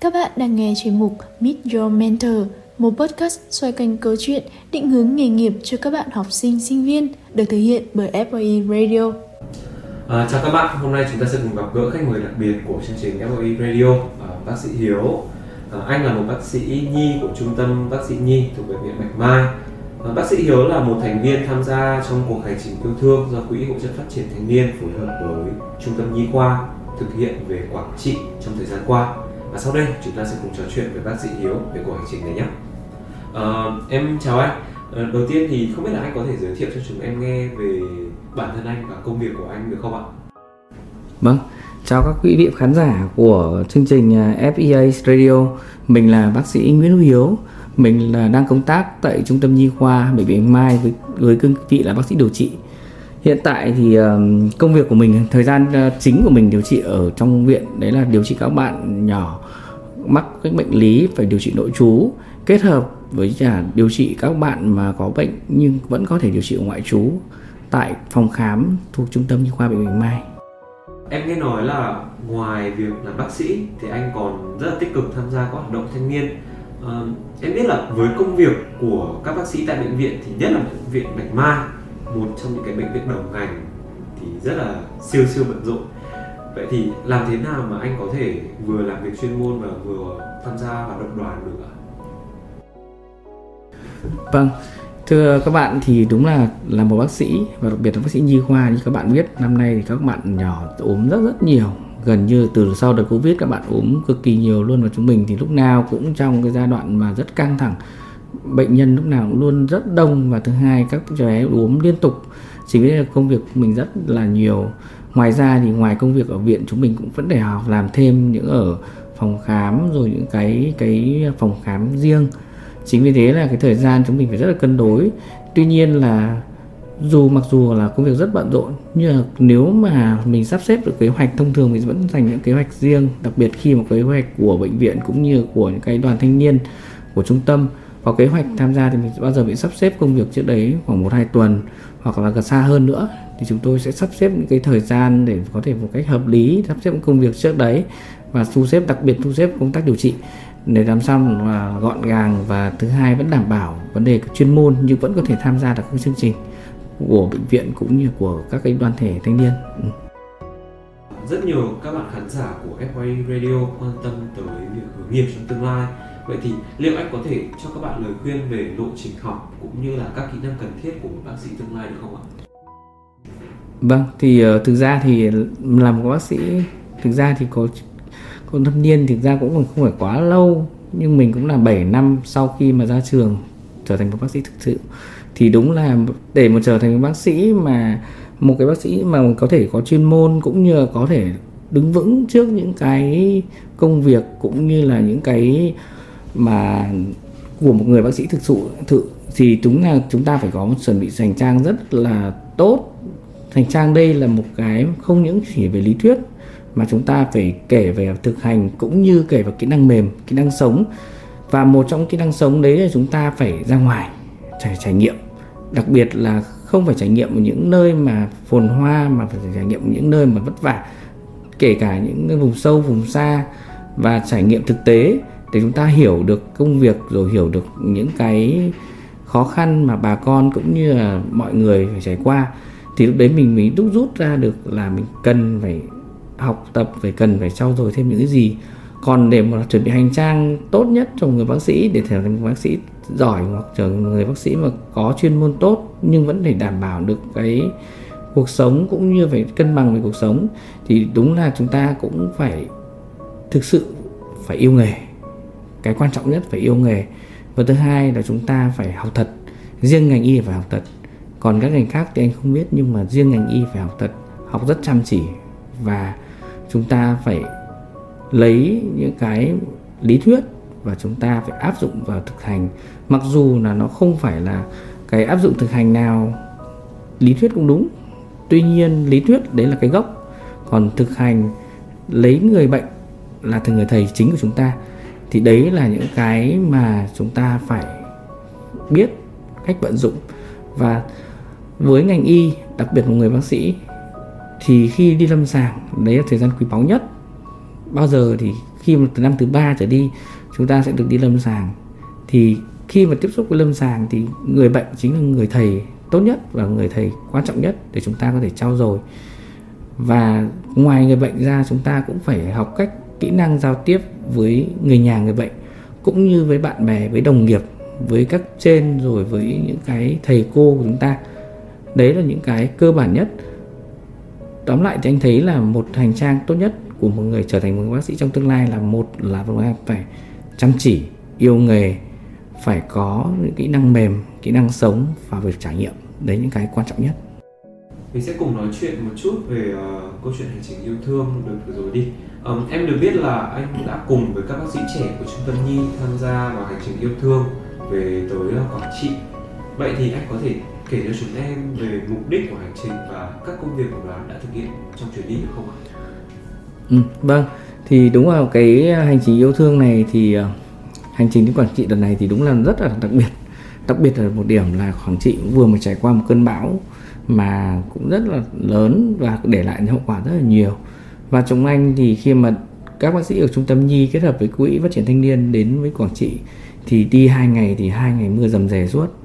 Các bạn đang nghe chuyên mục Meet Your Mentor, một podcast xoay quanh câu chuyện định hướng nghề nghiệp cho các bạn học sinh, sinh viên, được thực hiện bởi FOE Radio. À, chào các bạn, hôm nay chúng ta sẽ cùng gặp gỡ khách mời đặc biệt của chương trình FOE Radio, à, bác sĩ Hiếu. À, anh là một bác sĩ nhi của trung tâm bác sĩ nhi thuộc bệnh viện Bạch Mai. À, bác sĩ Hiếu là một thành viên tham gia trong cuộc hành trình yêu thương do Quỹ hỗ trợ phát triển thanh niên phối hợp với Trung tâm Nhi khoa thực hiện về Quảng Trị trong thời gian qua. Và sau đây chúng ta sẽ cùng trò chuyện với bác sĩ Hiếu về cuộc hành trình này nhé. À, em chào anh. À, đầu tiên thì không biết là anh có thể giới thiệu cho chúng em nghe về bản thân anh và công việc của anh được không ạ? Vâng, chào các quý vị khán giả của chương trình à, FEA Radio. Mình là bác sĩ Nguyễn Hữu Hiếu. Mình là đang công tác tại Trung tâm Nhi khoa Bệnh viện Mai với với cương vị là bác sĩ điều trị. Hiện tại thì ờ, công việc của mình thời gian chính của mình điều trị ở trong viện đấy là điều trị các bạn nhỏ mắc các bệnh lý phải điều trị nội trú kết hợp với cả điều trị các bạn mà có bệnh nhưng vẫn có thể điều trị ở ngoại trú tại phòng khám thuộc trung tâm nhi khoa bệnh viện Mai. Em nghe nói là ngoài việc là bác sĩ thì anh còn rất là tích cực tham gia các hoạt động thanh niên. À, em biết là với công việc của các bác sĩ tại bệnh viện thì nhất là bệnh viện Bạch Mai, một trong những cái bệnh viện đầu ngành thì rất là siêu siêu bận rộn. Vậy thì làm thế nào mà anh có thể vừa làm việc chuyên môn và vừa tham gia hoạt động đoàn được ạ? Vâng, thưa các bạn thì đúng là là một bác sĩ và đặc biệt là bác sĩ nhi khoa như các bạn biết năm nay thì các bạn nhỏ ốm rất rất nhiều. Gần như từ sau đợt covid các bạn ốm cực kỳ nhiều luôn và chúng mình thì lúc nào cũng trong cái giai đoạn mà rất căng thẳng. Bệnh nhân lúc nào cũng luôn rất đông và thứ hai các cháu bé ốm liên tục. Chỉ biết công việc mình rất là nhiều ngoài ra thì ngoài công việc ở viện, chúng mình cũng vẫn để học, làm thêm những ở phòng khám, rồi những cái cái phòng khám riêng. Chính vì thế là cái thời gian chúng mình phải rất là cân đối. Tuy nhiên là dù mặc dù là công việc rất bận rộn, nhưng mà nếu mà mình sắp xếp được kế hoạch, thông thường mình vẫn dành những kế hoạch riêng, đặc biệt khi mà kế hoạch của bệnh viện cũng như của những cái đoàn thanh niên của trung tâm có kế hoạch tham gia thì mình bao giờ bị sắp xếp công việc trước đấy khoảng một hai tuần hoặc là gần xa hơn nữa thì chúng tôi sẽ sắp xếp những cái thời gian để có thể một cách hợp lý, sắp xếp công việc trước đấy và thu xếp, đặc biệt thu xếp công tác điều trị để làm sao mà gọn gàng và thứ hai, vẫn đảm bảo vấn đề chuyên môn nhưng vẫn có thể tham gia được các chương trình của bệnh viện cũng như của các cái đoàn thể thanh niên. Ừ. Rất nhiều các bạn khán giả của FY Radio quan tâm tới việc hướng nghiệp trong tương lai. Vậy thì liệu anh có thể cho các bạn lời khuyên về lộ trình học cũng như là các kỹ năng cần thiết của một bác sĩ tương lai được không ạ? Vâng, thì uh, thực ra thì làm một bác sĩ thực ra thì có còn thâm niên thực ra cũng không phải quá lâu nhưng mình cũng là 7 năm sau khi mà ra trường trở thành một bác sĩ thực sự. Thì đúng là để một trở thành một bác sĩ mà một cái bác sĩ mà có thể có chuyên môn cũng như là có thể đứng vững trước những cái công việc cũng như là những cái mà của một người bác sĩ thực sự thự thì chúng là chúng ta phải có một chuẩn bị hành trang rất là tốt thành trang đây là một cái không những chỉ về lý thuyết mà chúng ta phải kể về thực hành cũng như kể về kỹ năng mềm, kỹ năng sống. Và một trong kỹ năng sống đấy là chúng ta phải ra ngoài, trải trải nghiệm. Đặc biệt là không phải trải nghiệm ở những nơi mà phồn hoa, mà phải trải nghiệm ở những nơi mà vất vả, kể cả những vùng sâu, vùng xa. Và trải nghiệm thực tế để chúng ta hiểu được công việc, rồi hiểu được những cái khó khăn mà bà con cũng như là mọi người phải trải qua thì lúc đấy mình mới đúc rút ra được là mình cần phải học tập, phải cần phải trau dồi thêm những cái gì. Còn để mà chuẩn bị hành trang tốt nhất cho người bác sĩ, để trở thành bác sĩ giỏi hoặc trở thành người bác sĩ mà có chuyên môn tốt nhưng vẫn để đảm bảo được cái cuộc sống cũng như phải cân bằng về cuộc sống, thì đúng là chúng ta cũng phải thực sự phải yêu nghề. Cái quan trọng nhất phải yêu nghề. Và thứ hai là chúng ta phải học thật. Riêng ngành y phải học thật còn các ngành khác thì anh không biết, nhưng mà riêng ngành y phải học thật, học rất chăm chỉ. Và chúng ta phải lấy những cái lý thuyết và chúng ta phải áp dụng vào thực hành. Mặc dù là nó không phải là cái áp dụng thực hành nào, lý thuyết cũng đúng. Tuy nhiên, lý thuyết đấy là cái gốc. Còn thực hành lấy người bệnh là từ người thầy chính của chúng ta, thì đấy là những cái mà chúng ta phải biết cách vận dụng. Và với ngành y, đặc biệt là người bác sĩ, thì khi đi lâm sàng, đấy là thời gian quý báu nhất. Bao giờ thì khi mà từ năm thứ ba trở đi, chúng ta sẽ được đi lâm sàng. Thì khi mà tiếp xúc với lâm sàng thì người bệnh chính là người thầy tốt nhất và người thầy quan trọng nhất để chúng ta có thể trao dồi. Và ngoài người bệnh ra, chúng ta cũng phải học cách kỹ năng giao tiếp với người nhà người bệnh, cũng như với bạn bè, với đồng nghiệp, với các trên, rồi với những cái thầy cô của chúng ta đấy là những cái cơ bản nhất. Tóm lại thì anh thấy là một hành trang tốt nhất của một người trở thành một bác sĩ trong tương lai là một là phải chăm chỉ yêu nghề phải có những kỹ năng mềm kỹ năng sống và việc trải nghiệm. Đấy những cái quan trọng nhất. Mình sẽ cùng nói chuyện một chút về uh, câu chuyện hành trình yêu thương được vừa rồi đi. Um, em được biết là anh đã cùng với các bác sĩ trẻ của trung tâm nhi tham gia vào hành trình yêu thương về tới uh, quảng trị. Vậy thì anh có thể kể cho chúng em về mục đích của hành trình và các công việc của đoàn đã thực hiện trong chuyến đi được không ạ? Ừ, vâng, thì đúng vào cái à, hành trình yêu thương này thì à, hành trình đến Quảng Trị lần này thì đúng là rất là đặc biệt. Đặc biệt là một điểm là Quảng Trị cũng vừa mới trải qua một cơn bão mà cũng rất là lớn và để lại những hậu quả rất là nhiều. Và chúng anh thì khi mà các bác sĩ ở trung tâm nhi kết hợp với quỹ phát triển thanh niên đến với Quảng Trị thì đi hai ngày thì hai ngày mưa dầm dề suốt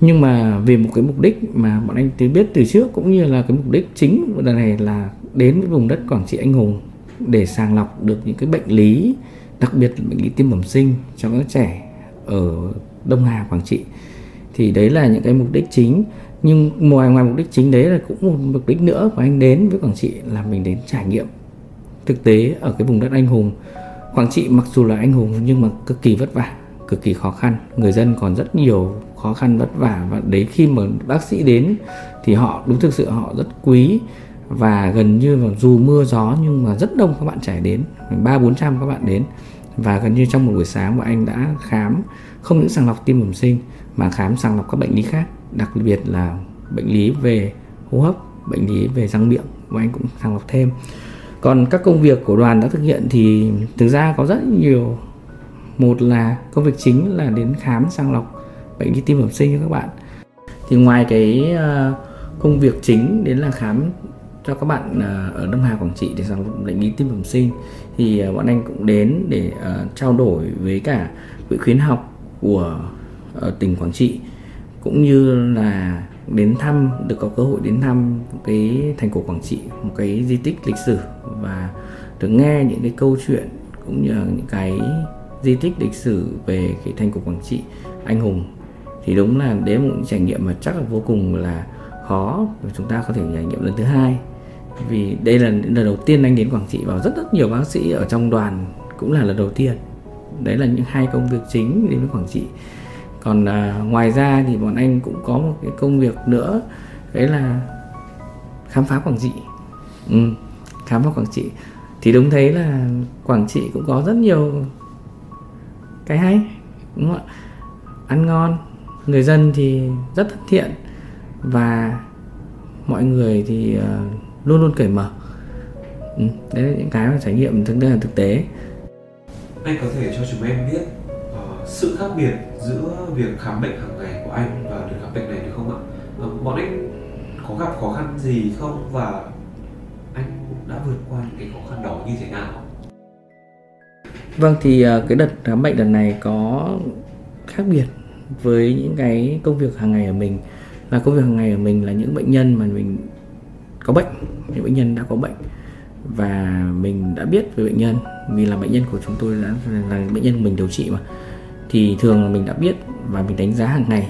nhưng mà vì một cái mục đích mà bọn anh từ biết từ trước, cũng như là cái mục đích chính của lần này là đến với vùng đất Quảng Trị anh hùng để sàng lọc được những cái bệnh lý, đặc biệt là bệnh lý tim bẩm sinh cho các trẻ ở Đông Hà, Quảng Trị. Thì đấy là những cái mục đích chính. Nhưng ngoài ngoài mục đích chính đấy là cũng một mục đích nữa của anh đến với Quảng Trị là mình đến trải nghiệm thực tế ở cái vùng đất anh hùng. Quảng Trị mặc dù là anh hùng nhưng mà cực kỳ vất vả, cực kỳ khó khăn. Người dân còn rất nhiều khó khăn vất vả. Và đấy, khi mà bác sĩ đến thì họ, đúng thực sự họ rất quý. Và gần như là dù mưa gió nhưng mà rất đông các bạn trẻ đến, ba bốn trăm các bạn đến. Và gần như trong một buổi sáng bọn anh đã khám, không những sàng lọc tim bẩm sinh mà khám sàng lọc các bệnh lý khác. Đặc biệt là bệnh lý về hô hấp, bệnh lý về răng miệng, bọn anh cũng sàng lọc thêm. Còn các công việc của đoàn đã thực hiện thì thực ra có rất nhiều. Một là công việc chính là đến khám sàng lọc bệnh lý tim bẩm sinh cho các bạn. Thì ngoài cái ờ, công việc chính đến là khám cho các bạn ờ, ở Đông Hà, Quảng Trị để sàng lọc bệnh lý tim bẩm sinh, thì ờ, bọn anh cũng đến để trao đổi với cả quỹ khuyến học của tỉnh Quảng Trị, cũng như là đến thăm, được có cơ hội đến thăm cái thành cổ Quảng Trị, một cái di tích lịch sử và được nghe những cái câu chuyện cũng như là những cái di tích lịch sử về cái thành cổ Quảng Trị anh hùng thì đúng là đấy một trải nghiệm mà chắc là vô cùng là khó và chúng ta có thể trải nghiệm lần thứ hai. Vì đây là lần đầu tiên anh đến Quảng Trị và rất rất nhiều bác sĩ ở trong đoàn cũng là lần đầu tiên. Đấy là những hai công việc chính đến với Quảng Trị. Còn à, ngoài ra thì bọn anh cũng có một cái công việc nữa đấy là khám phá Quảng Trị. Ừ, khám phá Quảng Trị. Thì đúng thấy là Quảng Trị cũng có rất nhiều cái hay đúng không ạ? Ăn ngon người dân thì rất thân thiện và mọi người thì uh, luôn luôn cởi mở. Ừ, đấy là những cái mà trải nghiệm thực là thực tế. Anh có thể cho chúng em biết uh, sự khác biệt giữa việc khám bệnh hàng ngày của anh và đợt khám bệnh này được không ạ? Uh, bọn anh có gặp khó khăn gì không? Và anh đã vượt qua những cái khó khăn đó như thế nào? Vâng thì cái đợt khám bệnh lần này có khác biệt với những cái công việc hàng ngày của mình. Là công việc hàng ngày của mình là những bệnh nhân mà mình có bệnh, những bệnh nhân đã có bệnh. Và mình đã biết về bệnh nhân, vì là bệnh nhân của chúng tôi đã là bệnh nhân mình điều trị mà. Thì thường là mình đã biết và mình đánh giá hàng ngày.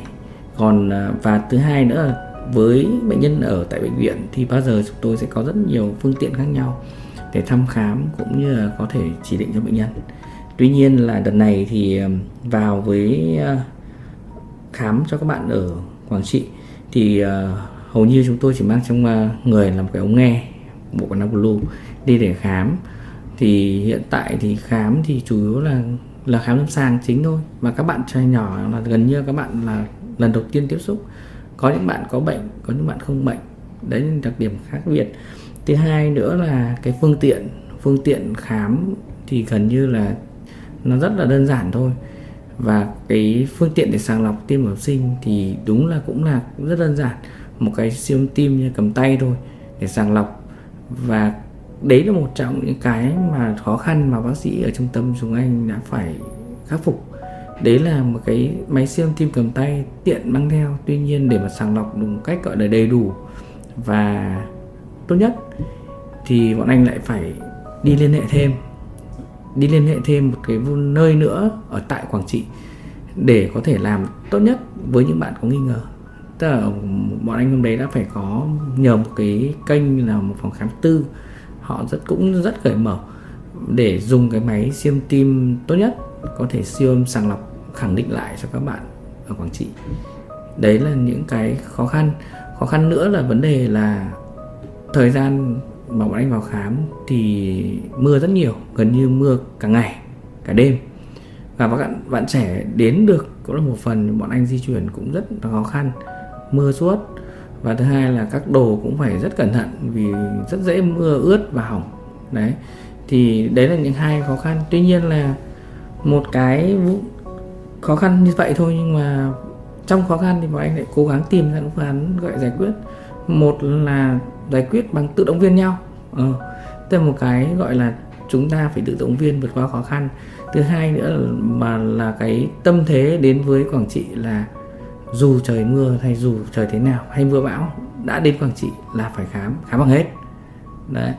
Còn à, và thứ hai nữa là với bệnh nhân ở tại bệnh viện thì bao giờ chúng tôi sẽ có rất nhiều phương tiện khác nhau để thăm khám cũng như là có thể chỉ định cho bệnh nhân. Tuy nhiên là đợt này thì à, vào với à, khám cho các bạn ở Quảng Trị thì uh, hầu như chúng tôi chỉ mang trong uh, người là một cái ống nghe bộ quần áo blue đi để khám. Thì hiện tại thì khám thì chủ yếu là là khám lâm sàng chính thôi. Và các bạn trai nhỏ là gần như các bạn là lần đầu tiên tiếp xúc. Có những bạn có bệnh có những bạn không bệnh. Đấy là đặc điểm khác biệt. Thứ hai nữa là cái phương tiện phương tiện khám thì gần như là nó rất là đơn giản thôi và cái phương tiện để sàng lọc tim bẩm sinh thì đúng là cũng là rất đơn giản. Một cái siêu tim như cầm tay thôi để sàng lọc. Và đấy là một trong những cái mà khó khăn mà bác sĩ ở trung tâm chúng anh đã phải khắc phục. Đấy là một cái máy siêu âm tim cầm tay tiện mang theo, tuy nhiên để mà sàng lọc đúng cách gọi là đầy đủ và tốt nhất thì bọn anh lại phải đi liên hệ thêm đi liên hệ thêm một cái nơi nữa ở tại Quảng Trị để có thể làm tốt nhất với những bạn có nghi ngờ. Tức là bọn anh hôm đấy đã phải có nhờ một cái kênh là một phòng khám tư. Họ rất cũng rất cởi mở để dùng cái máy siêu âm tim tốt nhất, có thể siêu âm sàng lọc khẳng định lại cho các bạn ở Quảng Trị. Đấy là những cái khó khăn. Khó khăn nữa là vấn đề là thời gian mà bọn anh vào khám thì mưa rất nhiều, gần như mưa cả ngày, cả đêm. Và các bạn bạn trẻ đến được cũng là một phần, bọn anh di chuyển cũng rất là khó khăn, mưa suốt. Và thứ hai là các đồ cũng phải rất cẩn thận vì rất dễ mưa ướt và hỏng. Đấy, thì đấy là những hai khó khăn. Tuy nhiên là một cái khó khăn như vậy thôi, nhưng mà trong khó khăn thì bọn anh lại cố gắng tìm ra phương án gọi giải quyết. Một là giải quyết bằng tự động viên nhau ừ. tức là một cái gọi là chúng ta phải tự động viên vượt qua khó khăn thứ hai nữa là, mà là cái tâm thế đến với quảng trị là dù trời mưa hay dù trời thế nào hay mưa bão đã đến quảng trị là phải khám khám bằng hết đấy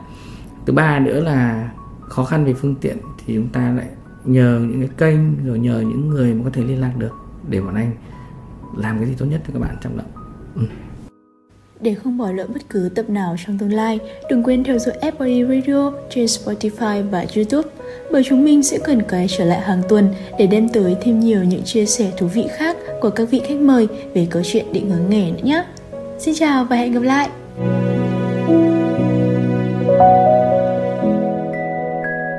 thứ ba nữa là khó khăn về phương tiện thì chúng ta lại nhờ những cái kênh rồi nhờ những người mà có thể liên lạc được để bọn anh làm cái gì tốt nhất cho các bạn trong động ừ. Để không bỏ lỡ bất cứ tập nào trong tương lai, đừng quên theo dõi FOE Radio trên Spotify và YouTube, bởi chúng mình sẽ cần quay trở lại hàng tuần để đem tới thêm nhiều những chia sẻ thú vị khác của các vị khách mời về câu chuyện định hướng nghề nữa nhé. Xin chào và hẹn gặp lại!